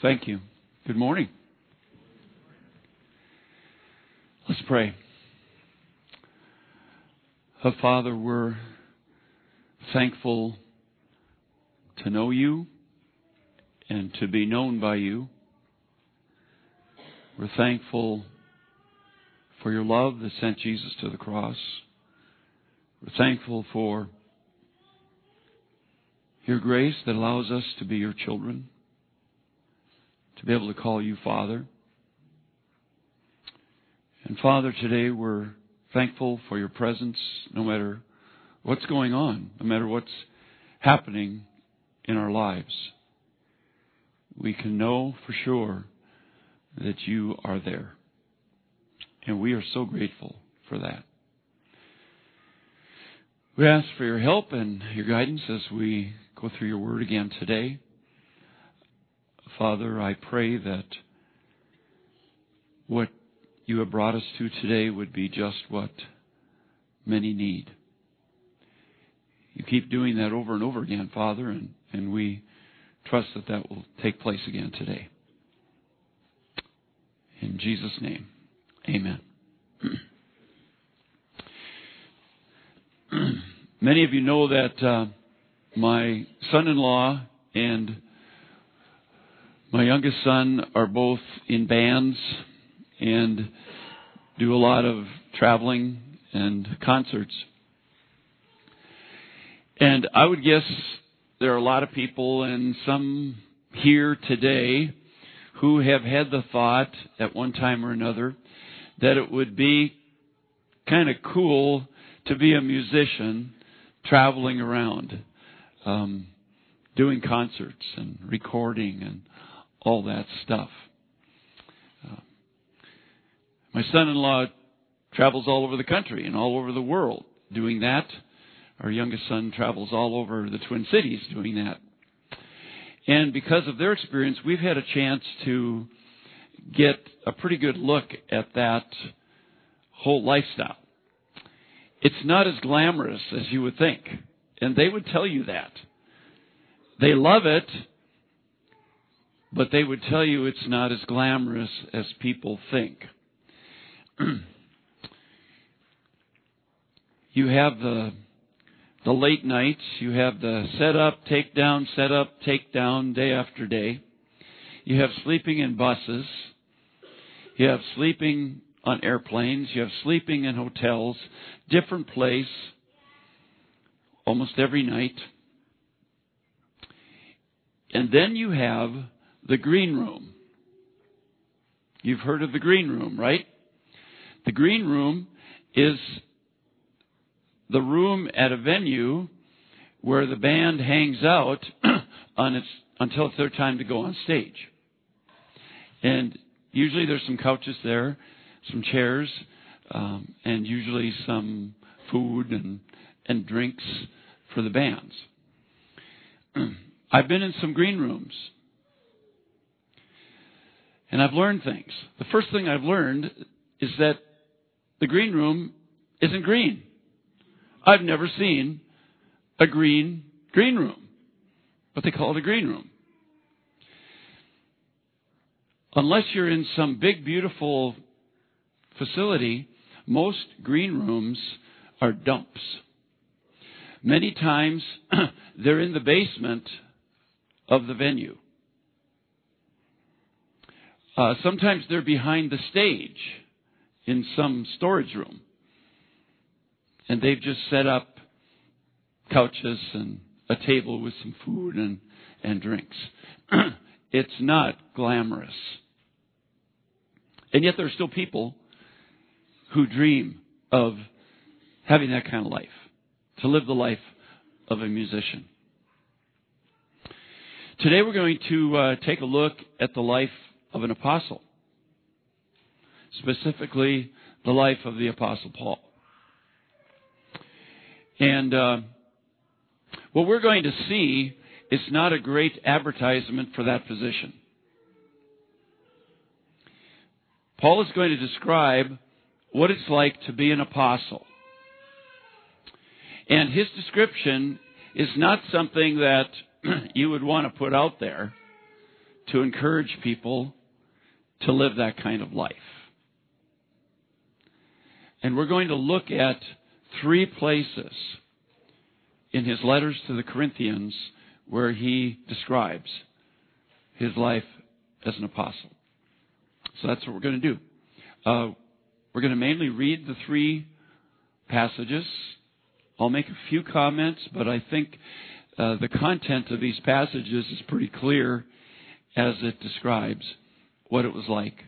Thank you. Good morning. Let's pray. Oh, Father, we're thankful to know you and to be known by you. We're thankful for your love that sent Jesus to the cross. We're thankful for your grace that allows us to be your children, to be able to call you Father. And Father, today we're thankful for your presence no matter what's going on, no matter what's happening in our lives. We can know for sure that you are there. And we are so grateful for that. We ask for your help and your guidance as we go through your word again today. Father, I pray that what you have brought us to today would be just what many need. You keep doing that over and over again, Father, and, and we trust that that will take place again today. In Jesus' name, amen. Many of you know that uh, my son in law and my youngest son are both in bands and do a lot of traveling and concerts. And I would guess there are a lot of people and some here today who have had the thought at one time or another that it would be kind of cool to be a musician traveling around, um, doing concerts and recording and all that stuff. Uh, my son-in-law travels all over the country and all over the world doing that. Our youngest son travels all over the Twin Cities doing that. And because of their experience, we've had a chance to get a pretty good look at that whole lifestyle. It's not as glamorous as you would think. And they would tell you that. They love it, but they would tell you it's not as glamorous as people think. you have the the late nights, you have the set up, take down, set up, take down day after day. You have sleeping in buses. You have sleeping on airplanes. You have sleeping in hotels, different place, almost every night. And then you have the green room. You've heard of the green room, right? The green room is the room at a venue where the band hangs out its until it's their time to go on stage. And usually there's some couches there, some chairs, um, and usually some food and and drinks for the bands. I've been in some green rooms. And I've learned things. The first thing I've learned is that the green room isn't green. I've never seen a green green room, but they call it a green room. Unless you're in some big, beautiful facility, most green rooms are dumps. Many times they're in the basement of the venue. Uh, sometimes they're behind the stage in some storage room and they've just set up couches and a table with some food and, and drinks. it's not glamorous. And yet there are still people who dream of having that kind of life, to live the life of a musician. Today we're going to uh, take a look at the life of an apostle, specifically the life of the apostle Paul. And uh, what we're going to see is not a great advertisement for that position. Paul is going to describe what it's like to be an apostle. And his description is not something that you would want to put out there to encourage people to live that kind of life. And we're going to look at three places in his letters to the Corinthians where he describes his life as an apostle. So that's what we're going to do. Uh, we're going to mainly read the three passages. I'll make a few comments, but I think uh, the content of these passages is pretty clear as it describes what it was like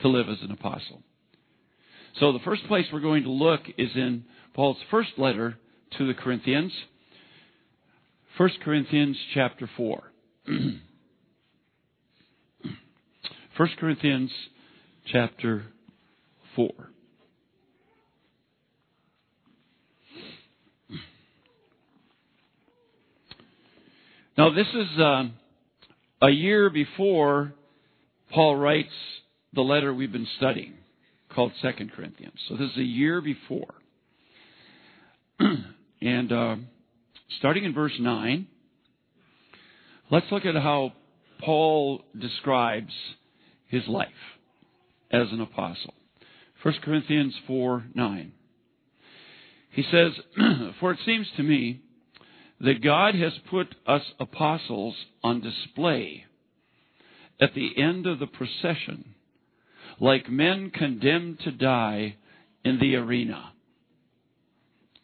to live as an apostle. So the first place we're going to look is in Paul's first letter to the Corinthians, 1 Corinthians chapter 4. 1 Corinthians chapter 4. Now, this is uh, a year before Paul writes the letter we've been studying called Second Corinthians. So this is a year before. and uh, starting in verse 9, let's look at how Paul describes his life as an apostle. 1 Corinthians 4 9. He says, For it seems to me that God has put us apostles on display at the end of the procession, like men condemned to die in the arena.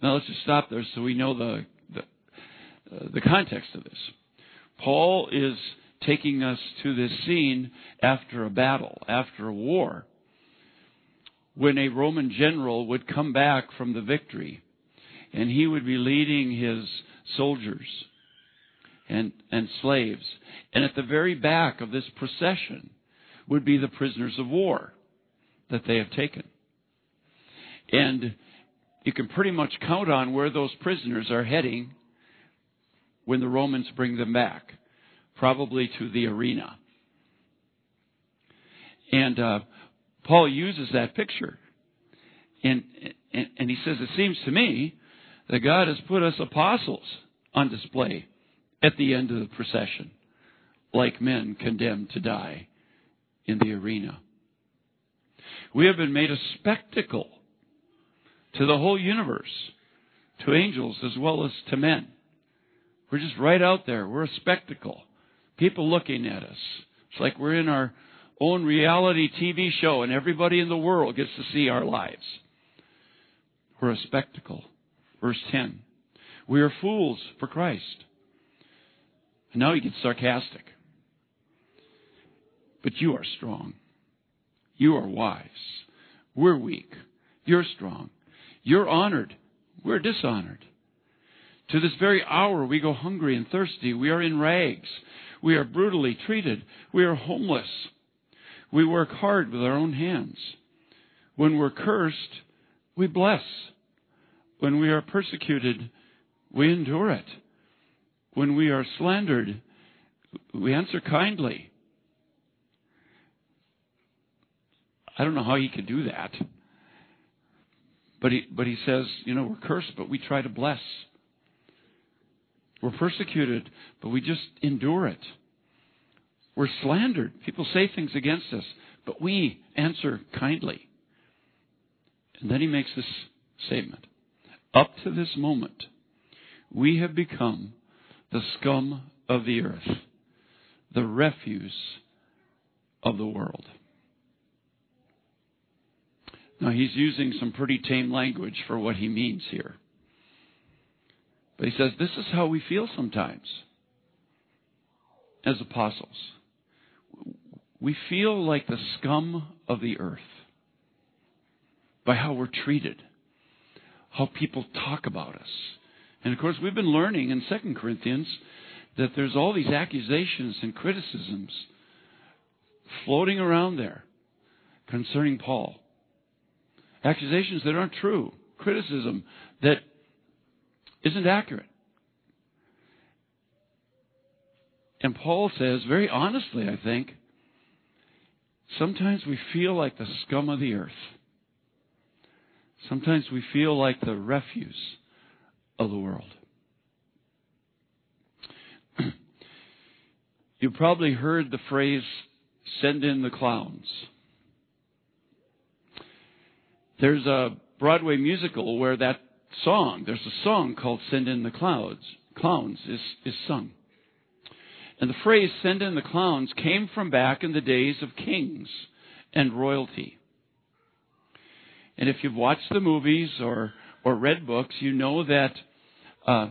Now let's just stop there so we know the, the, uh, the context of this. Paul is taking us to this scene after a battle, after a war, when a Roman general would come back from the victory and he would be leading his soldiers and, and slaves. And at the very back of this procession would be the prisoners of war that they have taken. And you can pretty much count on where those prisoners are heading when the Romans bring them back, probably to the arena. And uh, Paul uses that picture. And, and, and he says, It seems to me that God has put us apostles on display at the end of the procession, like men condemned to die in the arena. We have been made a spectacle to the whole universe, to angels as well as to men. We're just right out there. We're a spectacle. People looking at us. It's like we're in our own reality TV show and everybody in the world gets to see our lives. We're a spectacle. Verse 10. We are fools for Christ. And now he gets sarcastic. But you are strong. You are wise. We're weak. You're strong. You're honored. We're dishonored. To this very hour, we go hungry and thirsty. We are in rags. We are brutally treated. We are homeless. We work hard with our own hands. When we're cursed, we bless. When we are persecuted, we endure it. When we are slandered, we answer kindly. I don't know how he could do that. But he, but he says, you know, we're cursed, but we try to bless. We're persecuted, but we just endure it. We're slandered. People say things against us, but we answer kindly. And then he makes this statement up to this moment, we have become the scum of the earth, the refuse of the world. Now, he's using some pretty tame language for what he means here. But he says, This is how we feel sometimes as apostles. We feel like the scum of the earth by how we're treated how people talk about us. And of course, we've been learning in 2 Corinthians that there's all these accusations and criticisms floating around there concerning Paul. Accusations that aren't true, criticism that isn't accurate. And Paul says, very honestly, I think, sometimes we feel like the scum of the earth. Sometimes we feel like the refuse of the world. You probably heard the phrase, send in the clowns. There's a Broadway musical where that song, there's a song called Send in the Clouds, Clowns, is, is sung. And the phrase send in the clowns came from back in the days of kings and royalty. And if you've watched the movies or, or read books, you know that uh,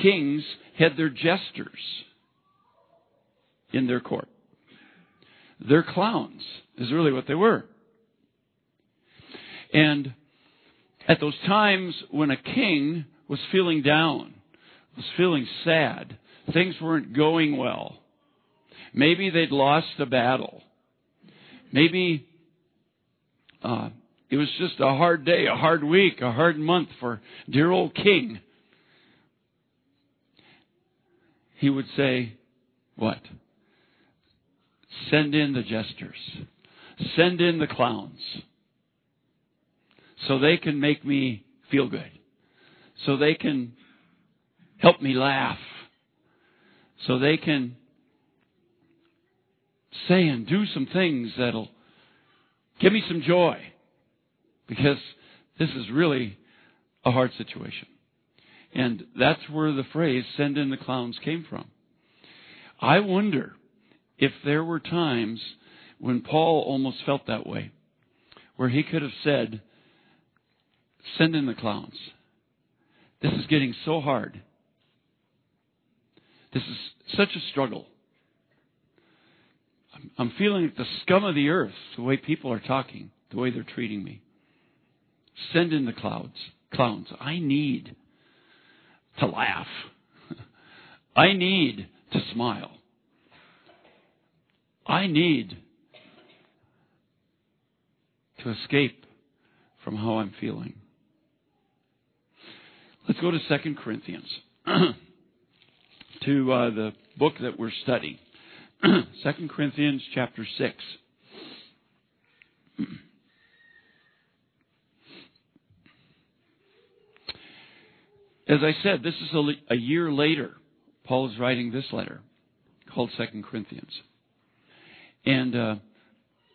kings had their jesters in their court. They're clowns, is really what they were. And at those times when a king was feeling down, was feeling sad, things weren't going well, maybe they'd lost a battle, maybe uh, it was just a hard day, a hard week, a hard month for dear old king. He would say, What? Send in the jesters. Send in the clowns. So they can make me feel good. So they can help me laugh. So they can say and do some things that'll give me some joy. Because this is really a hard situation. And that's where the phrase send in the clowns came from. I wonder if there were times when Paul almost felt that way, where he could have said, Send in the clowns. This is getting so hard. This is such a struggle. I'm feeling like the scum of the earth, the way people are talking, the way they're treating me. Send in the clouds, clowns. I need to laugh. I need to smile. I need to escape from how I'm feeling. Let's go to 2 Corinthians, to uh, the book that we're studying. 2 Corinthians chapter 6. As I said, this is a, a year later. Paul is writing this letter called 2 Corinthians. And uh,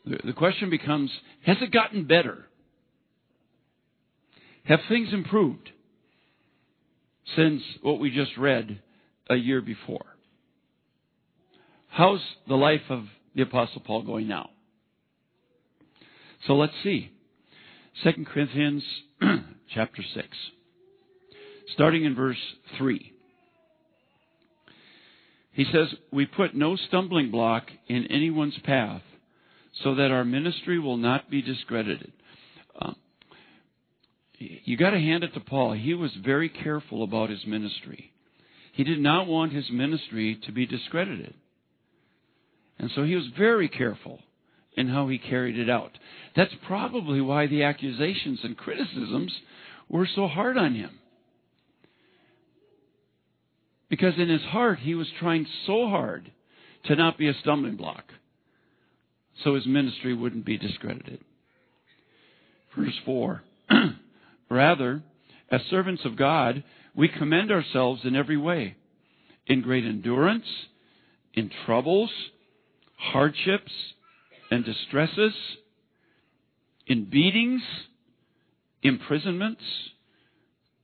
the, the question becomes Has it gotten better? Have things improved since what we just read a year before? How's the life of the Apostle Paul going now? So let's see. 2 Corinthians chapter 6, starting in verse 3. He says, We put no stumbling block in anyone's path so that our ministry will not be discredited. Um, you got to hand it to Paul. He was very careful about his ministry. He did not want his ministry to be discredited. And so he was very careful in how he carried it out. That's probably why the accusations and criticisms were so hard on him. Because in his heart, he was trying so hard to not be a stumbling block so his ministry wouldn't be discredited. Verse 4 Rather, as servants of God, we commend ourselves in every way, in great endurance, in troubles, hardships, and distresses, in beatings, imprisonments,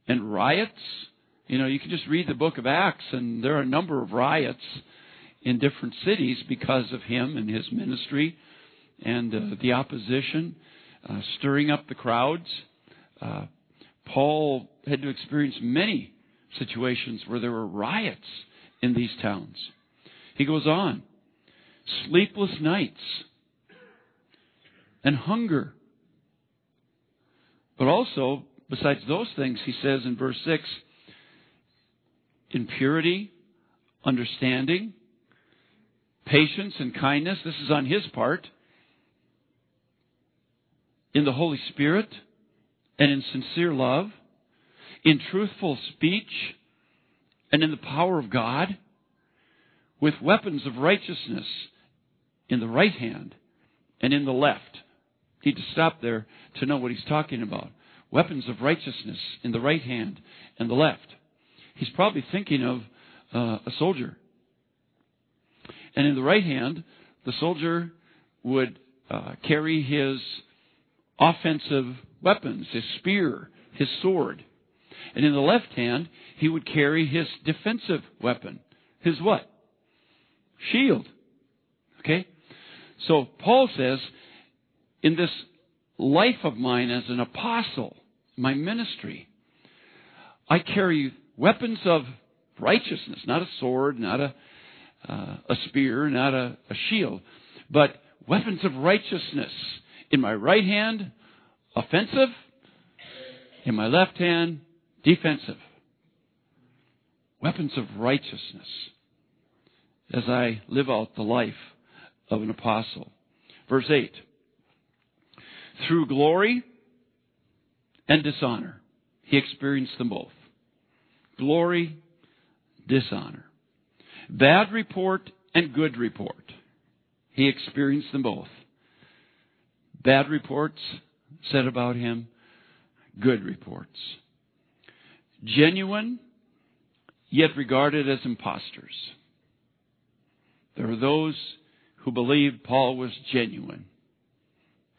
and riots. You know, you can just read the book of Acts, and there are a number of riots in different cities because of him and his ministry and uh, the opposition, uh, stirring up the crowds. Uh, Paul had to experience many situations where there were riots in these towns. He goes on sleepless nights and hunger. But also, besides those things, he says in verse 6 in purity, understanding, patience, and kindness. This is on his part. In the Holy Spirit and in sincere love, in truthful speech and in the power of God, with weapons of righteousness in the right hand and in the left. Need to stop there to know what he's talking about. Weapons of righteousness in the right hand and the left. He's probably thinking of uh, a soldier. And in the right hand, the soldier would uh, carry his offensive weapons, his spear, his sword. And in the left hand, he would carry his defensive weapon. His what? Shield. Okay? So Paul says, in this life of mine as an apostle, my ministry, I carry weapons of righteousness, not a sword, not a, uh, a spear, not a, a shield, but weapons of righteousness. In my right hand, offensive. In my left hand, defensive. Weapons of righteousness as I live out the life of an apostle. Verse 8. Through glory and dishonor, he experienced them both. Glory, dishonor. Bad report and good report. He experienced them both. Bad reports said about him, good reports. Genuine, yet regarded as impostors. There were those who believed Paul was genuine,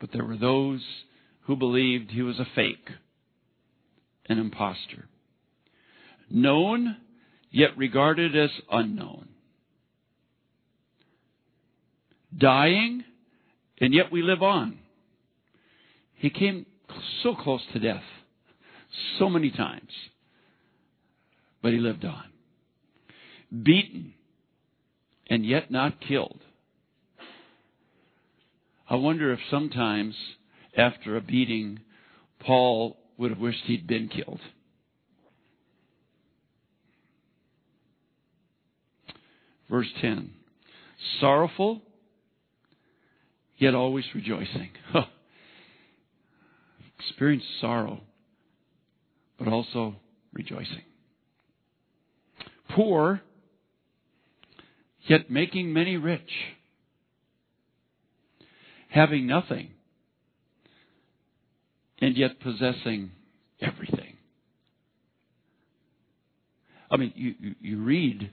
but there were those who believed he was a fake, an impostor. Known, yet regarded as unknown. Dying, and yet we live on. He came so close to death so many times, but he lived on. Beaten, and yet not killed. I wonder if sometimes after a beating, Paul would have wished he'd been killed. Verse 10 Sorrowful, yet always rejoicing. Experience sorrow, but also rejoicing. Poor, yet making many rich. Having nothing, and yet possessing everything. I mean, you, you read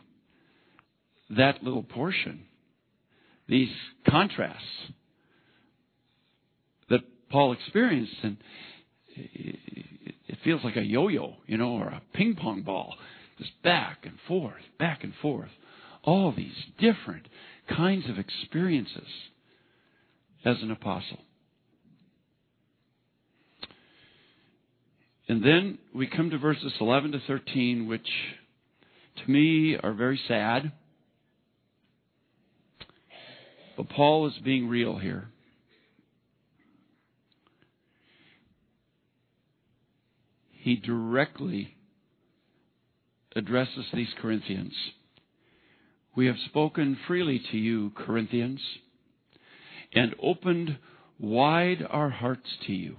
that little portion, these contrasts that Paul experienced, and it feels like a yo-yo, you know, or a ping pong ball, just back and forth, back and forth. All these different kinds of experiences as an apostle. And then we come to verses 11 to 13, which to me are very sad. But Paul is being real here. He directly addresses these Corinthians. We have spoken freely to you, Corinthians, and opened wide our hearts to you.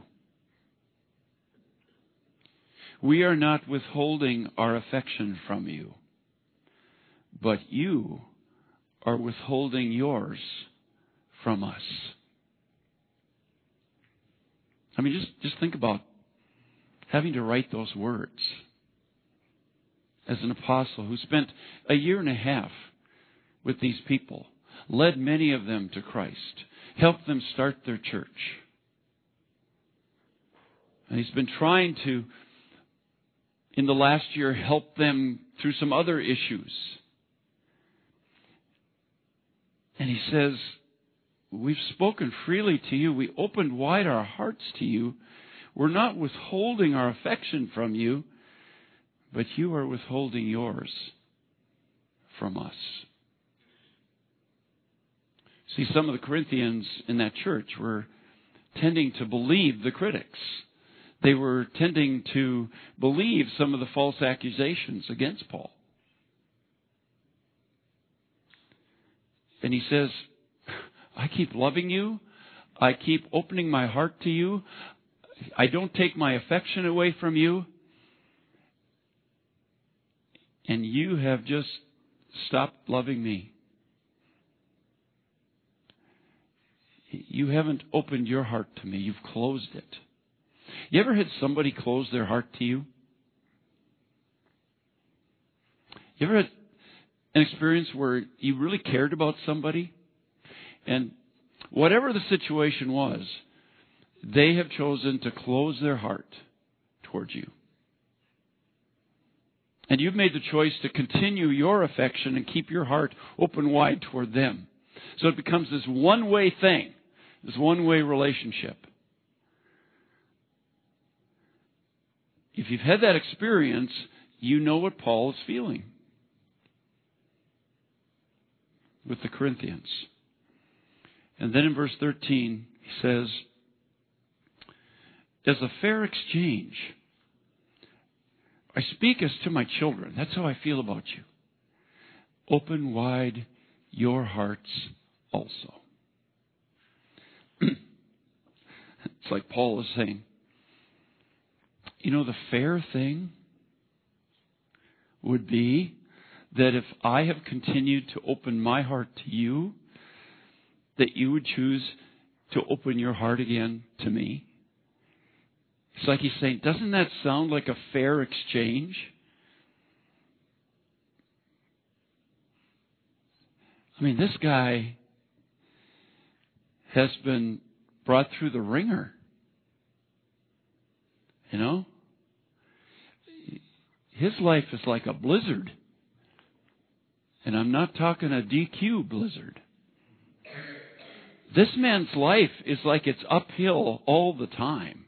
We are not withholding our affection from you, but you are withholding yours from us. I mean, just, just think about having to write those words as an apostle who spent a year and a half with these people, led many of them to Christ, helped them start their church. And he's been trying to, in the last year, help them through some other issues. And he says, We've spoken freely to you. We opened wide our hearts to you. We're not withholding our affection from you, but you are withholding yours from us. See, some of the Corinthians in that church were tending to believe the critics. They were tending to believe some of the false accusations against Paul. And he says, I keep loving you. I keep opening my heart to you. I don't take my affection away from you. And you have just stopped loving me. You haven't opened your heart to me. You've closed it. You ever had somebody close their heart to you? You ever had an experience where you really cared about somebody, and whatever the situation was, they have chosen to close their heart towards you. And you've made the choice to continue your affection and keep your heart open wide toward them. So it becomes this one way thing, this one way relationship. If you've had that experience, you know what Paul is feeling with the Corinthians. And then in verse 13, he says, As a fair exchange, I speak as to my children. That's how I feel about you. Open wide your hearts also. it's like Paul is saying, you know, the fair thing would be that if I have continued to open my heart to you, that you would choose to open your heart again to me. It's like he's saying, doesn't that sound like a fair exchange? I mean, this guy has been brought through the wringer. You know? His life is like a blizzard. And I'm not talking a DQ blizzard. This man's life is like it's uphill all the time.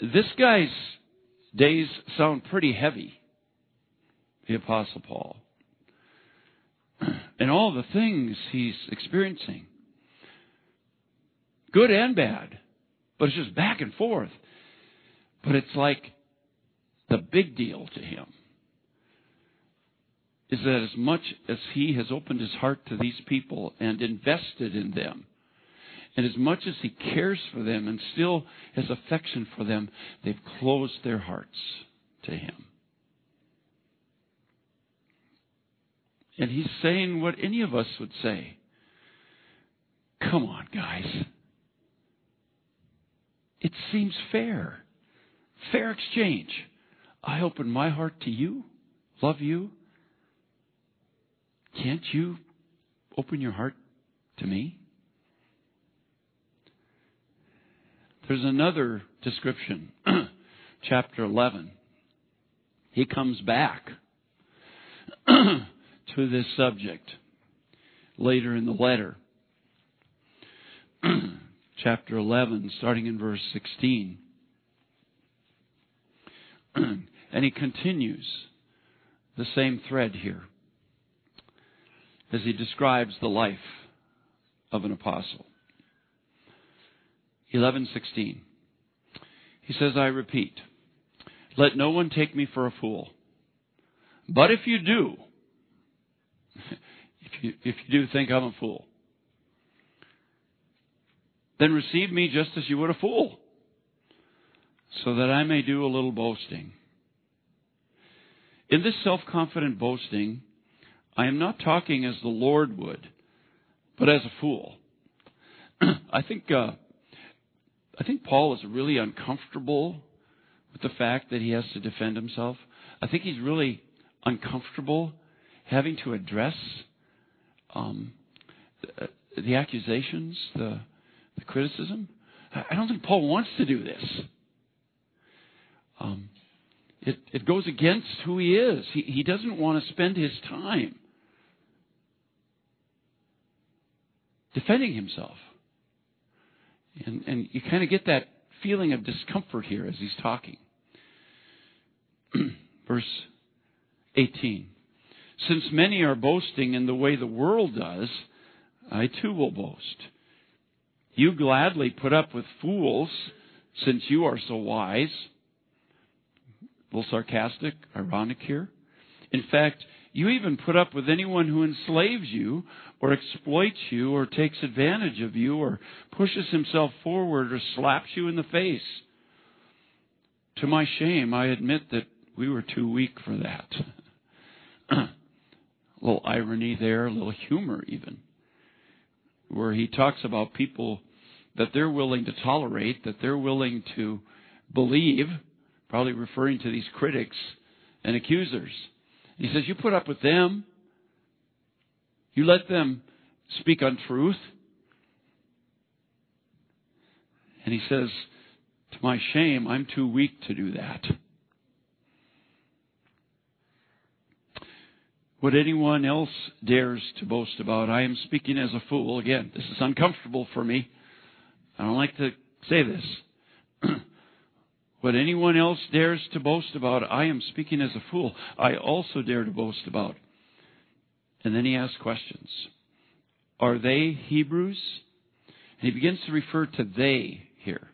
This guy's days sound pretty heavy, the Apostle Paul. And all the things he's experiencing, good and bad, but it's just back and forth. But it's like the big deal to him is that as much as he has opened his heart to these people and invested in them, and as much as he cares for them and still has affection for them, they've closed their hearts to him. And he's saying what any of us would say. Come on, guys. It seems fair. Fair exchange. I open my heart to you, love you. Can't you open your heart to me? There's another description, chapter 11. He comes back to this subject later in the letter. chapter 11, starting in verse 16. and he continues the same thread here as he describes the life of an apostle. 11:16. He says, "I repeat, let no one take me for a fool. But if you do, if you, if you do think I'm a fool, then receive me just as you would a fool, so that I may do a little boasting. In this self-confident boasting, I am not talking as the Lord would, but as a fool. I think uh, I think Paul is really uncomfortable with the fact that he has to defend himself. I think he's really uncomfortable having to address um, the, the, accusations, the, the, criticism. I don't think Paul wants to do this. Um, it, it, goes against who he is. He, he doesn't want to spend his time defending himself. And, and you kind of get that feeling of discomfort here as he's talking. Verse 18. Since many are boasting in the way the world does, I too will boast. You gladly put up with fools since you are so wise. A little sarcastic, ironic here. In fact, you even put up with anyone who enslaves you or exploits you or takes advantage of you or pushes himself forward or slaps you in the face. To my shame, I admit that we were too weak for that. a little irony there, a little humor even, where he talks about people that they're willing to tolerate, that they're willing to believe, probably referring to these critics and accusers. He says, You put up with them. You let them speak untruth. And he says, To my shame, I'm too weak to do that. What anyone else dares to boast about, I am speaking as a fool. Again, this is uncomfortable for me. I don't like to say this. what anyone else dares to boast about, I am speaking as a fool. I also dare to boast about. And then he asks questions. Are they Hebrews? And he begins to refer to they here.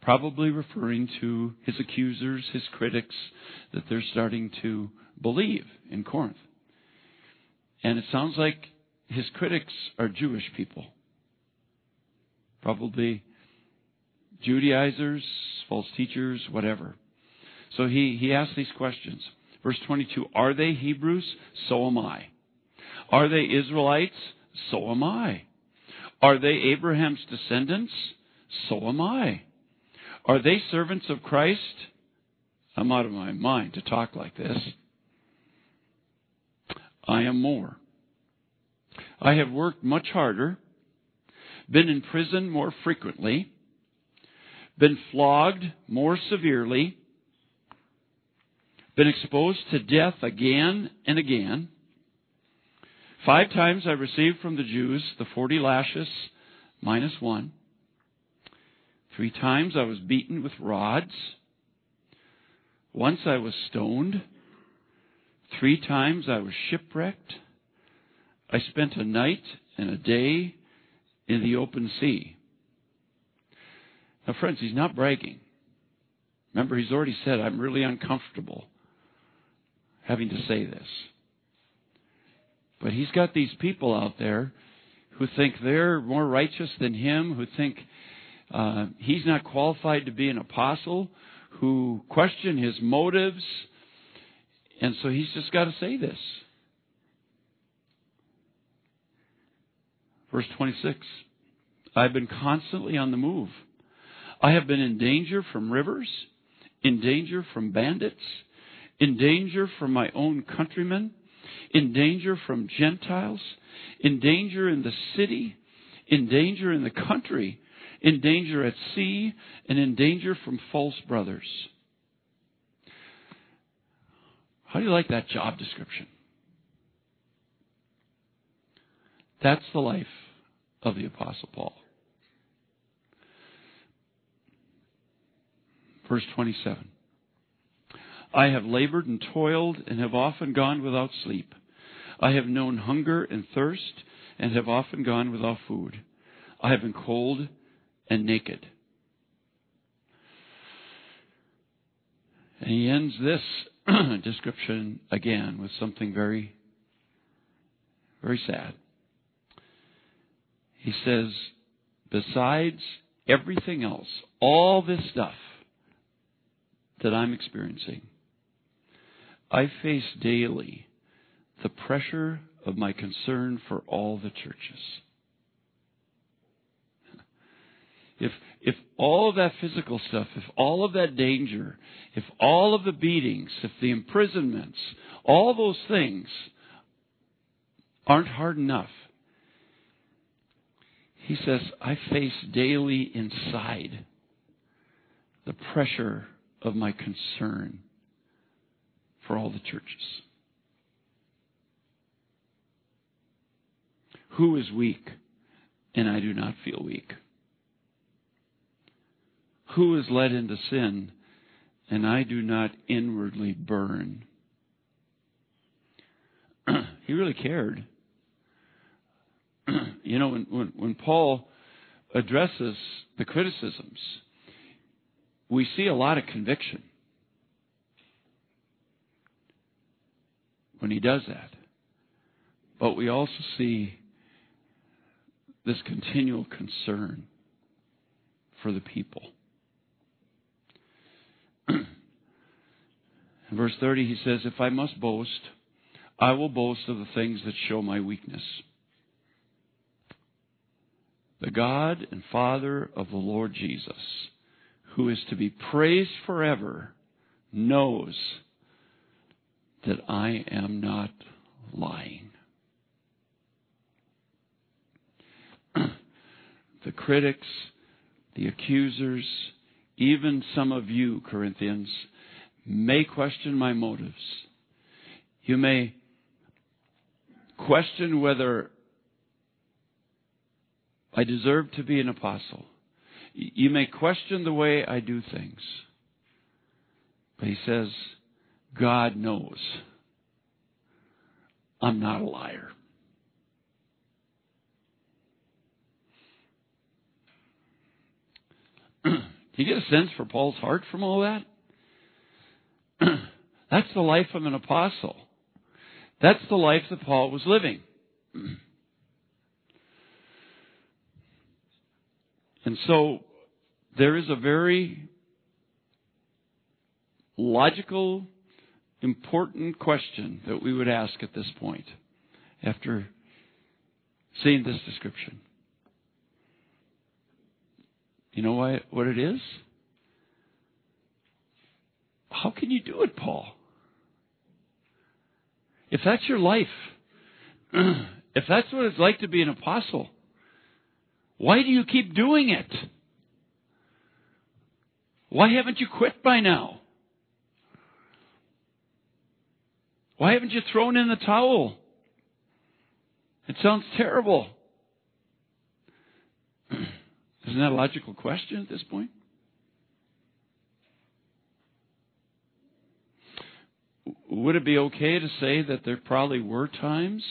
Probably referring to his accusers, his critics, that they're starting to believe in Corinth. And it sounds like his critics are Jewish people. Probably Judaizers, false teachers, whatever. So he, he asks these questions. Verse 22 Are they Hebrews? So am I. Are they Israelites? So am I. Are they Abraham's descendants? So am I. Are they servants of Christ? I'm out of my mind to talk like this. I am more. I have worked much harder, been in prison more frequently, been flogged more severely, been exposed to death again and again. Five times I received from the Jews the 40 lashes minus one. Three times I was beaten with rods. Once I was stoned. Three times I was shipwrecked. I spent a night and a day in the open sea. Now, friends, he's not bragging. Remember, he's already said, I'm really uncomfortable having to say this. But he's got these people out there who think they're more righteous than him, who think uh, he's not qualified to be an apostle, who question his motives. And so he's just got to say this. Verse 26 I've been constantly on the move. I have been in danger from rivers, in danger from bandits, in danger from my own countrymen, in danger from Gentiles, in danger in the city, in danger in the country, in danger at sea, and in danger from false brothers. How do you like that job description? That's the life of the Apostle Paul. Verse 27. I have labored and toiled and have often gone without sleep. I have known hunger and thirst and have often gone without food. I have been cold and naked. And he ends this description again with something very, very sad. He says, besides everything else, all this stuff that I'm experiencing, I face daily the pressure of my concern for all the churches. If, if all of that physical stuff, if all of that danger, if all of the beatings, if the imprisonments, all those things aren't hard enough, he says, I face daily inside the pressure of my concern for all the churches. Who is weak and I do not feel weak? Who is led into sin and I do not inwardly burn? he really cared. you know, when, when, when Paul addresses the criticisms, we see a lot of conviction. when he does that. But we also see this continual concern for the people. In verse 30, he says, If I must boast, I will boast of the things that show my weakness. The God and Father of the Lord Jesus, who is to be praised forever knows that I am not lying. the critics, the accusers, even some of you, Corinthians, may question my motives. You may question whether I deserve to be an apostle. You may question the way I do things. But he says, God knows I'm not a liar. Do you get a sense for Paul's heart from all that? That's the life of an apostle. That's the life that Paul was living. And so there is a very logical, important question that we would ask at this point after seeing this description. You know why, what it is? How can you do it, Paul? If that's your life, if that's what it's like to be an apostle, why do you keep doing it? Why haven't you quit by now? Why haven't you thrown in the towel? It sounds terrible. Isn't that a logical question at this point? Would it be okay to say that there probably were times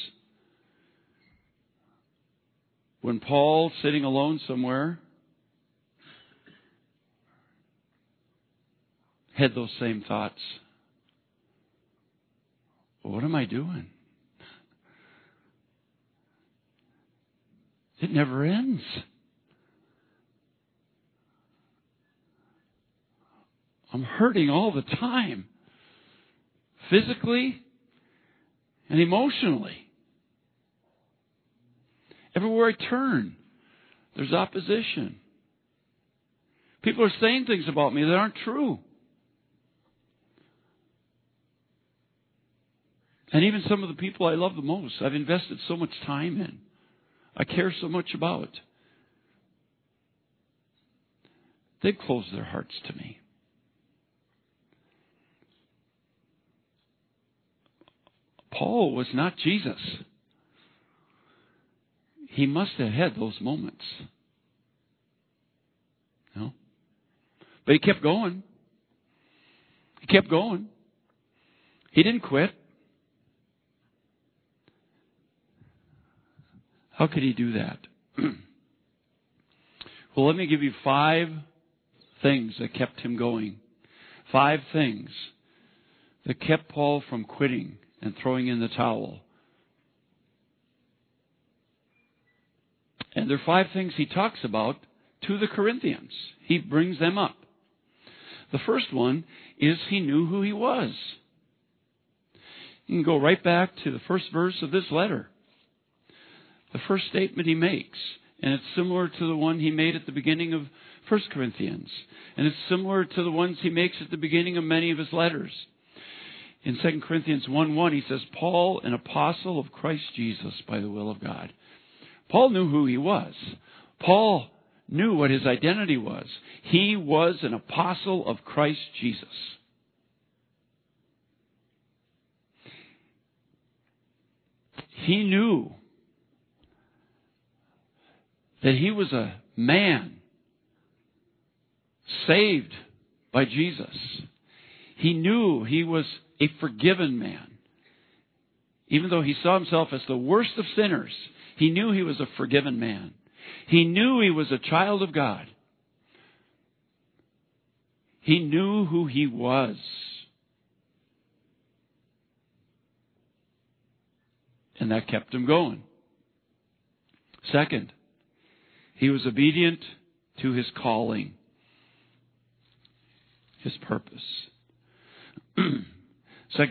when Paul, sitting alone somewhere, had those same thoughts? What am I doing? It never ends. I'm hurting all the time, physically and emotionally. Everywhere I turn, there's opposition. People are saying things about me that aren't true. And even some of the people I love the most, I've invested so much time in, I care so much about, they've closed their hearts to me. Paul was not Jesus. He must have had those moments. No? But he kept going. He kept going. He didn't quit. How could he do that? well, let me give you five things that kept him going. Five things that kept Paul from quitting and throwing in the towel. And there are five things he talks about to the Corinthians. He brings them up. The first one is he knew who he was. You can go right back to the first verse of this letter. The first statement he makes, and it's similar to the one he made at the beginning of 1 Corinthians, and it's similar to the ones he makes at the beginning of many of his letters in 2 Corinthians 1 1, he says, Paul, an apostle of Christ Jesus by the will of God. Paul knew who he was. Paul knew what his identity was. He was an apostle of Christ Jesus. He knew that he was a man saved by Jesus. He knew he was a forgiven man. Even though he saw himself as the worst of sinners, he knew he was a forgiven man. He knew he was a child of God. He knew who he was. And that kept him going. Second, he was obedient to his calling, his purpose. 2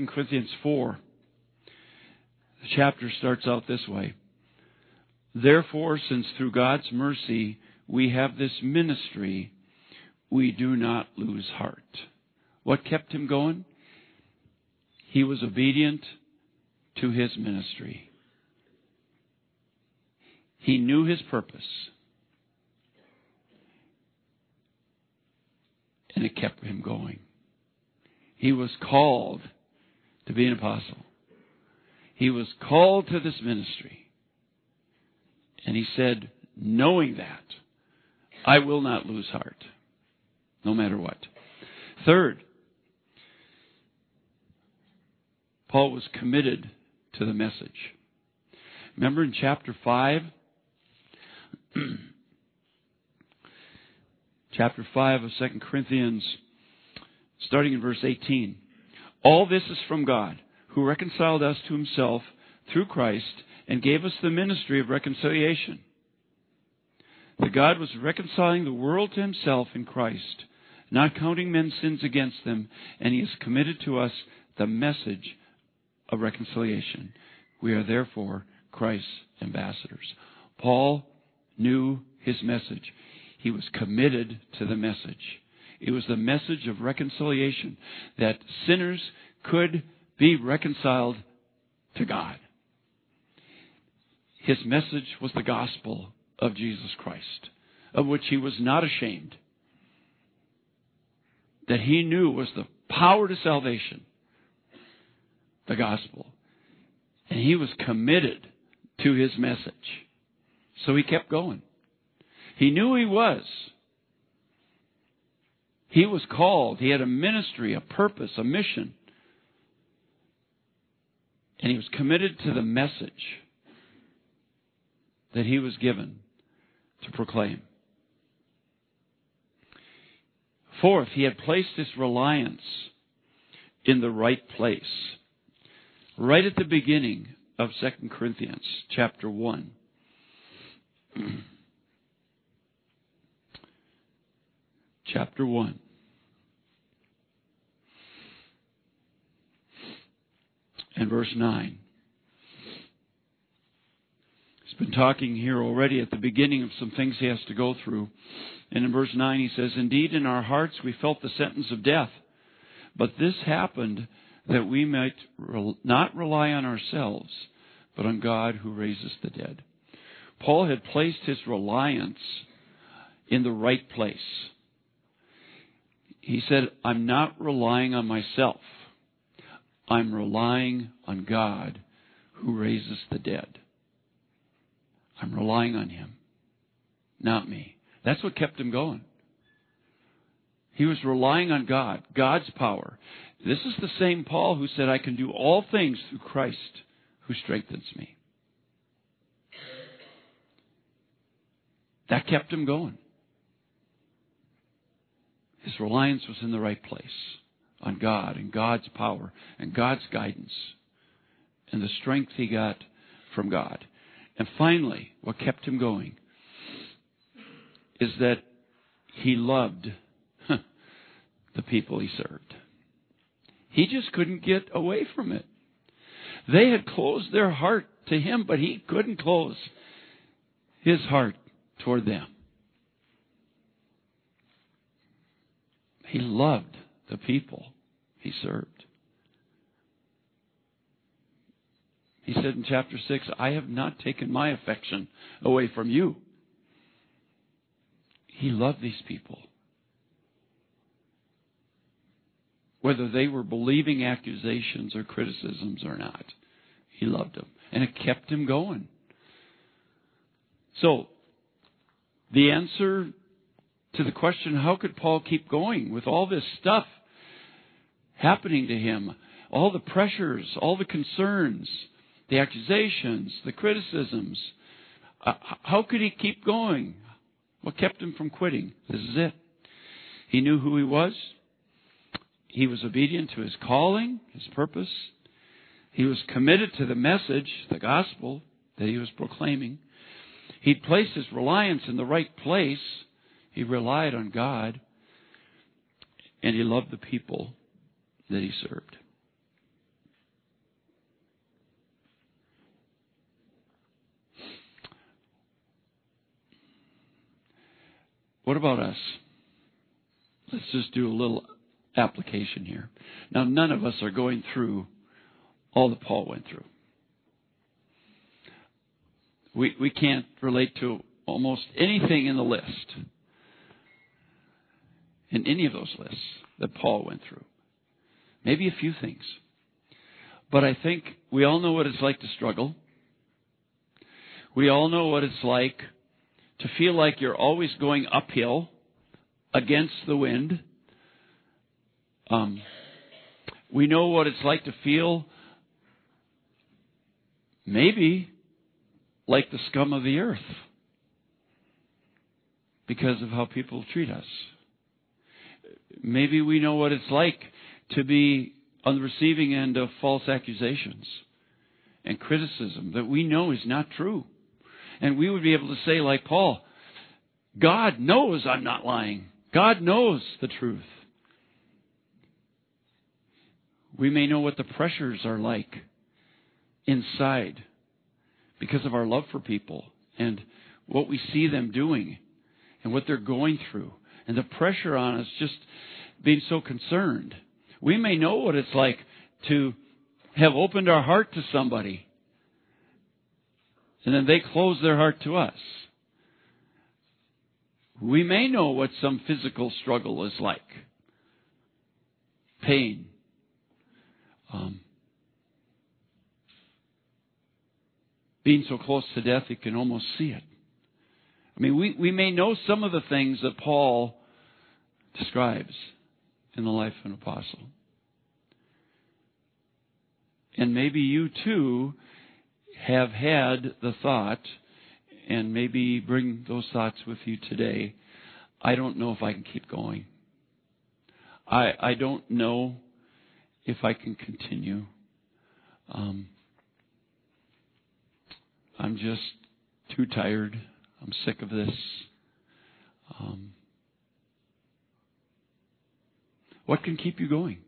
Corinthians 4, the chapter starts out this way. Therefore, since through God's mercy we have this ministry, we do not lose heart. What kept him going? He was obedient to his ministry. He knew his purpose. And it kept him going. He was called to be an apostle. He was called to this ministry. And he said, knowing that, I will not lose heart, no matter what. Third, Paul was committed to the message. Remember in chapter 5? chapter 5 of 2 Corinthians, starting in verse 18. All this is from God, who reconciled us to himself through Christ and gave us the ministry of reconciliation. That God was reconciling the world to himself in Christ, not counting men's sins against them, and he has committed to us the message of reconciliation. We are therefore Christ's ambassadors. Paul knew his message. He was committed to the message. It was the message of reconciliation that sinners could be reconciled to God. His message was the gospel of Jesus Christ, of which he was not ashamed, that he knew was the power to salvation, the gospel. And he was committed to his message. So he kept going. He knew he was. He was called. He had a ministry, a purpose, a mission. And he was committed to the message that he was given to proclaim. Fourth, he had placed his reliance in the right place. Right at the beginning of 2 Corinthians chapter 1. chapter 1. And verse 9. Been talking here already at the beginning of some things he has to go through. And in verse 9 he says, Indeed, in our hearts we felt the sentence of death. But this happened that we might not rely on ourselves, but on God who raises the dead. Paul had placed his reliance in the right place. He said, I'm not relying on myself. I'm relying on God who raises the dead. I'm relying on Him, not me. That's what kept him going. He was relying on God, God's power. This is the same Paul who said, I can do all things through Christ who strengthens me. That kept him going. His reliance was in the right place on God and God's power and God's guidance and the strength he got from God. And finally, what kept him going is that he loved the people he served. He just couldn't get away from it. They had closed their heart to him, but he couldn't close his heart toward them. He loved the people he served. He said in chapter 6, I have not taken my affection away from you. He loved these people. Whether they were believing accusations or criticisms or not, he loved them. And it kept him going. So, the answer to the question, how could Paul keep going with all this stuff happening to him? All the pressures, all the concerns, the accusations, the criticisms. Uh, how could he keep going? What kept him from quitting? This is it. He knew who he was. He was obedient to his calling, his purpose. He was committed to the message, the gospel that he was proclaiming. He placed his reliance in the right place. He relied on God. And he loved the people that he served. What about us? Let's just do a little application here. Now, none of us are going through all that Paul went through. We, we can't relate to almost anything in the list, in any of those lists that Paul went through. Maybe a few things. But I think we all know what it's like to struggle. We all know what it's like to feel like you're always going uphill against the wind. Um, we know what it's like to feel maybe like the scum of the earth because of how people treat us. Maybe we know what it's like to be on the receiving end of false accusations and criticism that we know is not true. And we would be able to say, like Paul, God knows I'm not lying. God knows the truth. We may know what the pressures are like inside because of our love for people and what we see them doing and what they're going through and the pressure on us just being so concerned. We may know what it's like to have opened our heart to somebody and then they close their heart to us. We may know what some physical struggle is like pain. Um, being so close to death, you can almost see it. I mean, we, we may know some of the things that Paul describes in the life of an apostle. And maybe you too have had the thought, and maybe bring those thoughts with you today. I don't know if I can keep going. I I don't know if I can continue. Um, I'm just too tired. I'm sick of this. Um, what can keep you going?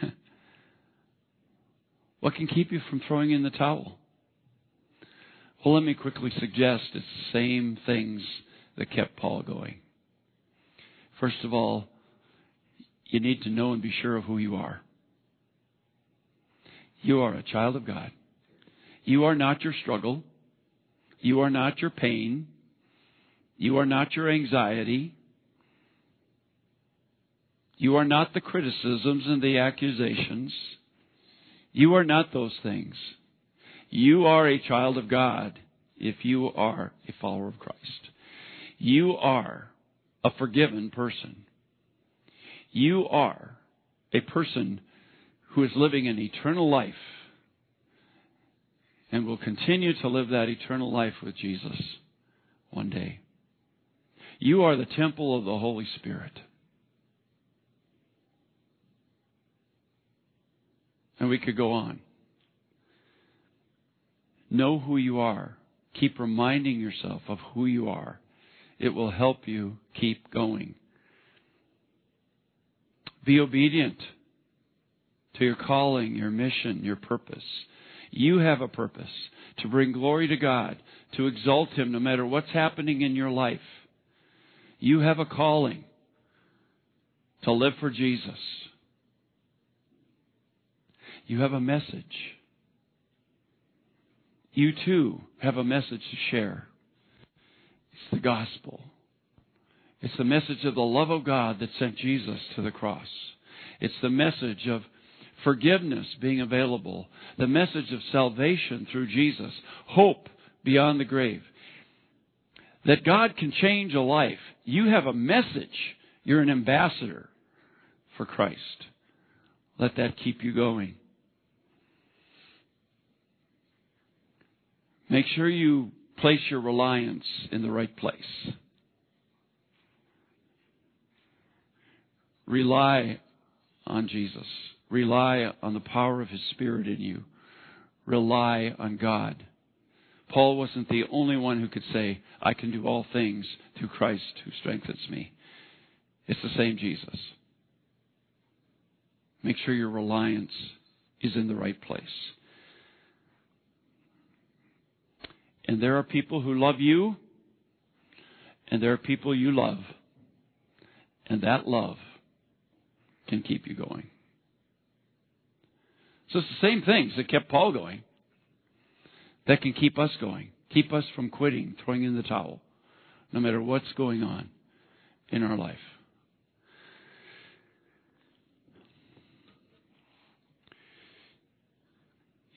what can keep you from throwing in the towel? Well, let me quickly suggest it's the same things that kept Paul going. First of all, you need to know and be sure of who you are. You are a child of God. You are not your struggle. You are not your pain. You are not your anxiety. You are not the criticisms and the accusations. You are not those things. You are a child of God if you are a follower of Christ. You are a forgiven person. You are a person who is living an eternal life and will continue to live that eternal life with Jesus one day. You are the temple of the Holy Spirit. And we could go on. Know who you are. Keep reminding yourself of who you are. It will help you keep going. Be obedient to your calling, your mission, your purpose. You have a purpose to bring glory to God, to exalt Him no matter what's happening in your life. You have a calling to live for Jesus. You have a message you too have a message to share. It's the gospel. It's the message of the love of God that sent Jesus to the cross. It's the message of forgiveness being available, the message of salvation through Jesus, hope beyond the grave. That God can change a life. You have a message. You're an ambassador for Christ. Let that keep you going. Make sure you place your reliance in the right place. Rely on Jesus. Rely on the power of His Spirit in you. Rely on God. Paul wasn't the only one who could say, I can do all things through Christ who strengthens me. It's the same Jesus. Make sure your reliance is in the right place. And there are people who love you, and there are people you love. And that love can keep you going. So it's the same things that kept Paul going that can keep us going, keep us from quitting, throwing in the towel, no matter what's going on in our life.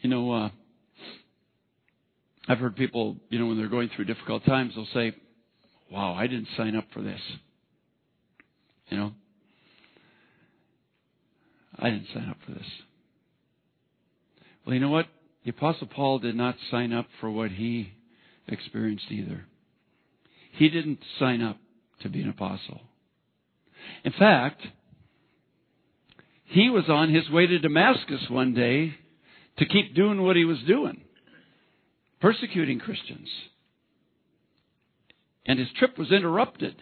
You know, uh, I've heard people, you know, when they're going through difficult times, they'll say, wow, I didn't sign up for this. You know? I didn't sign up for this. Well, you know what? The Apostle Paul did not sign up for what he experienced either. He didn't sign up to be an apostle. In fact, he was on his way to Damascus one day to keep doing what he was doing, persecuting Christians. And his trip was interrupted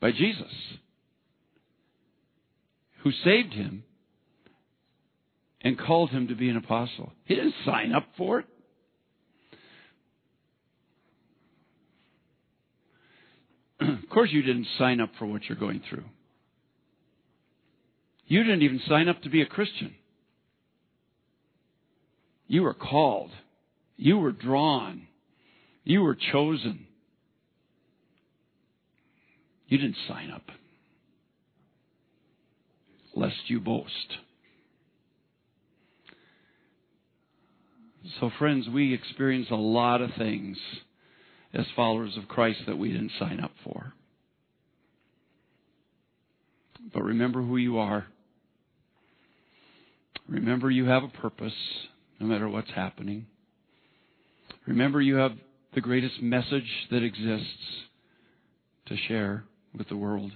by Jesus, who saved him and called him to be an apostle. He didn't sign up for it. of course, you didn't sign up for what you're going through. You didn't even sign up to be a Christian. You were called. You were drawn. You were chosen. You didn't sign up. Lest you boast. So, friends, we experience a lot of things as followers of Christ that we didn't sign up for. But remember who you are. Remember you have a purpose no matter what's happening. Remember you have the greatest message that exists to share with the world.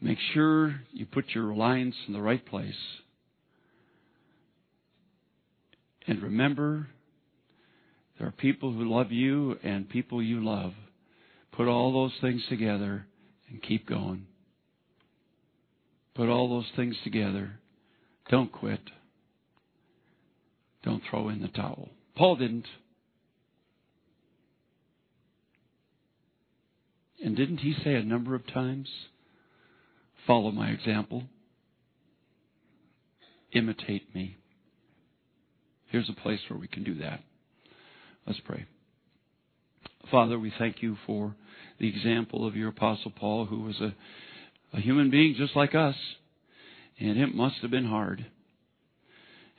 Make sure you put your reliance in the right place. And remember, there are people who love you and people you love. Put all those things together and keep going. Put all those things together. Don't quit. Don't throw in the towel. Paul didn't. And didn't he say a number of times, follow my example? Imitate me. Here's a place where we can do that. Let's pray. Father, we thank you for the example of your Apostle Paul, who was a, a human being just like us. And it must have been hard.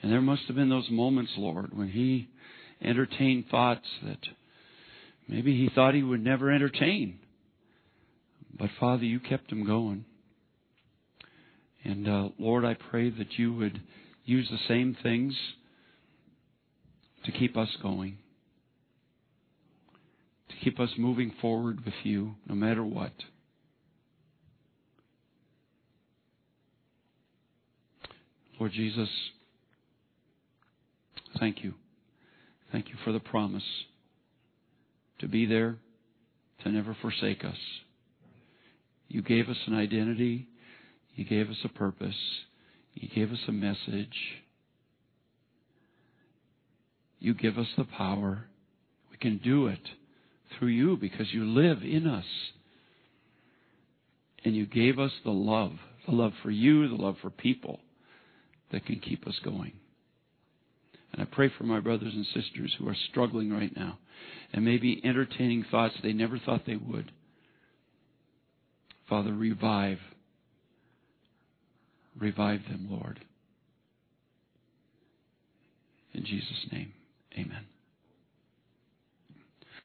And there must have been those moments, Lord, when he entertained thoughts that maybe he thought he would never entertain. But Father, you kept him going. And uh, Lord, I pray that you would use the same things to keep us going, to keep us moving forward with you no matter what. Lord Jesus, thank you. Thank you for the promise to be there, to never forsake us. You gave us an identity. You gave us a purpose. You gave us a message. You give us the power. We can do it through you because you live in us. And you gave us the love, the love for you, the love for people that can keep us going. And I pray for my brothers and sisters who are struggling right now and maybe entertaining thoughts they never thought they would. Father, revive. Revive them, Lord. In Jesus' name, amen.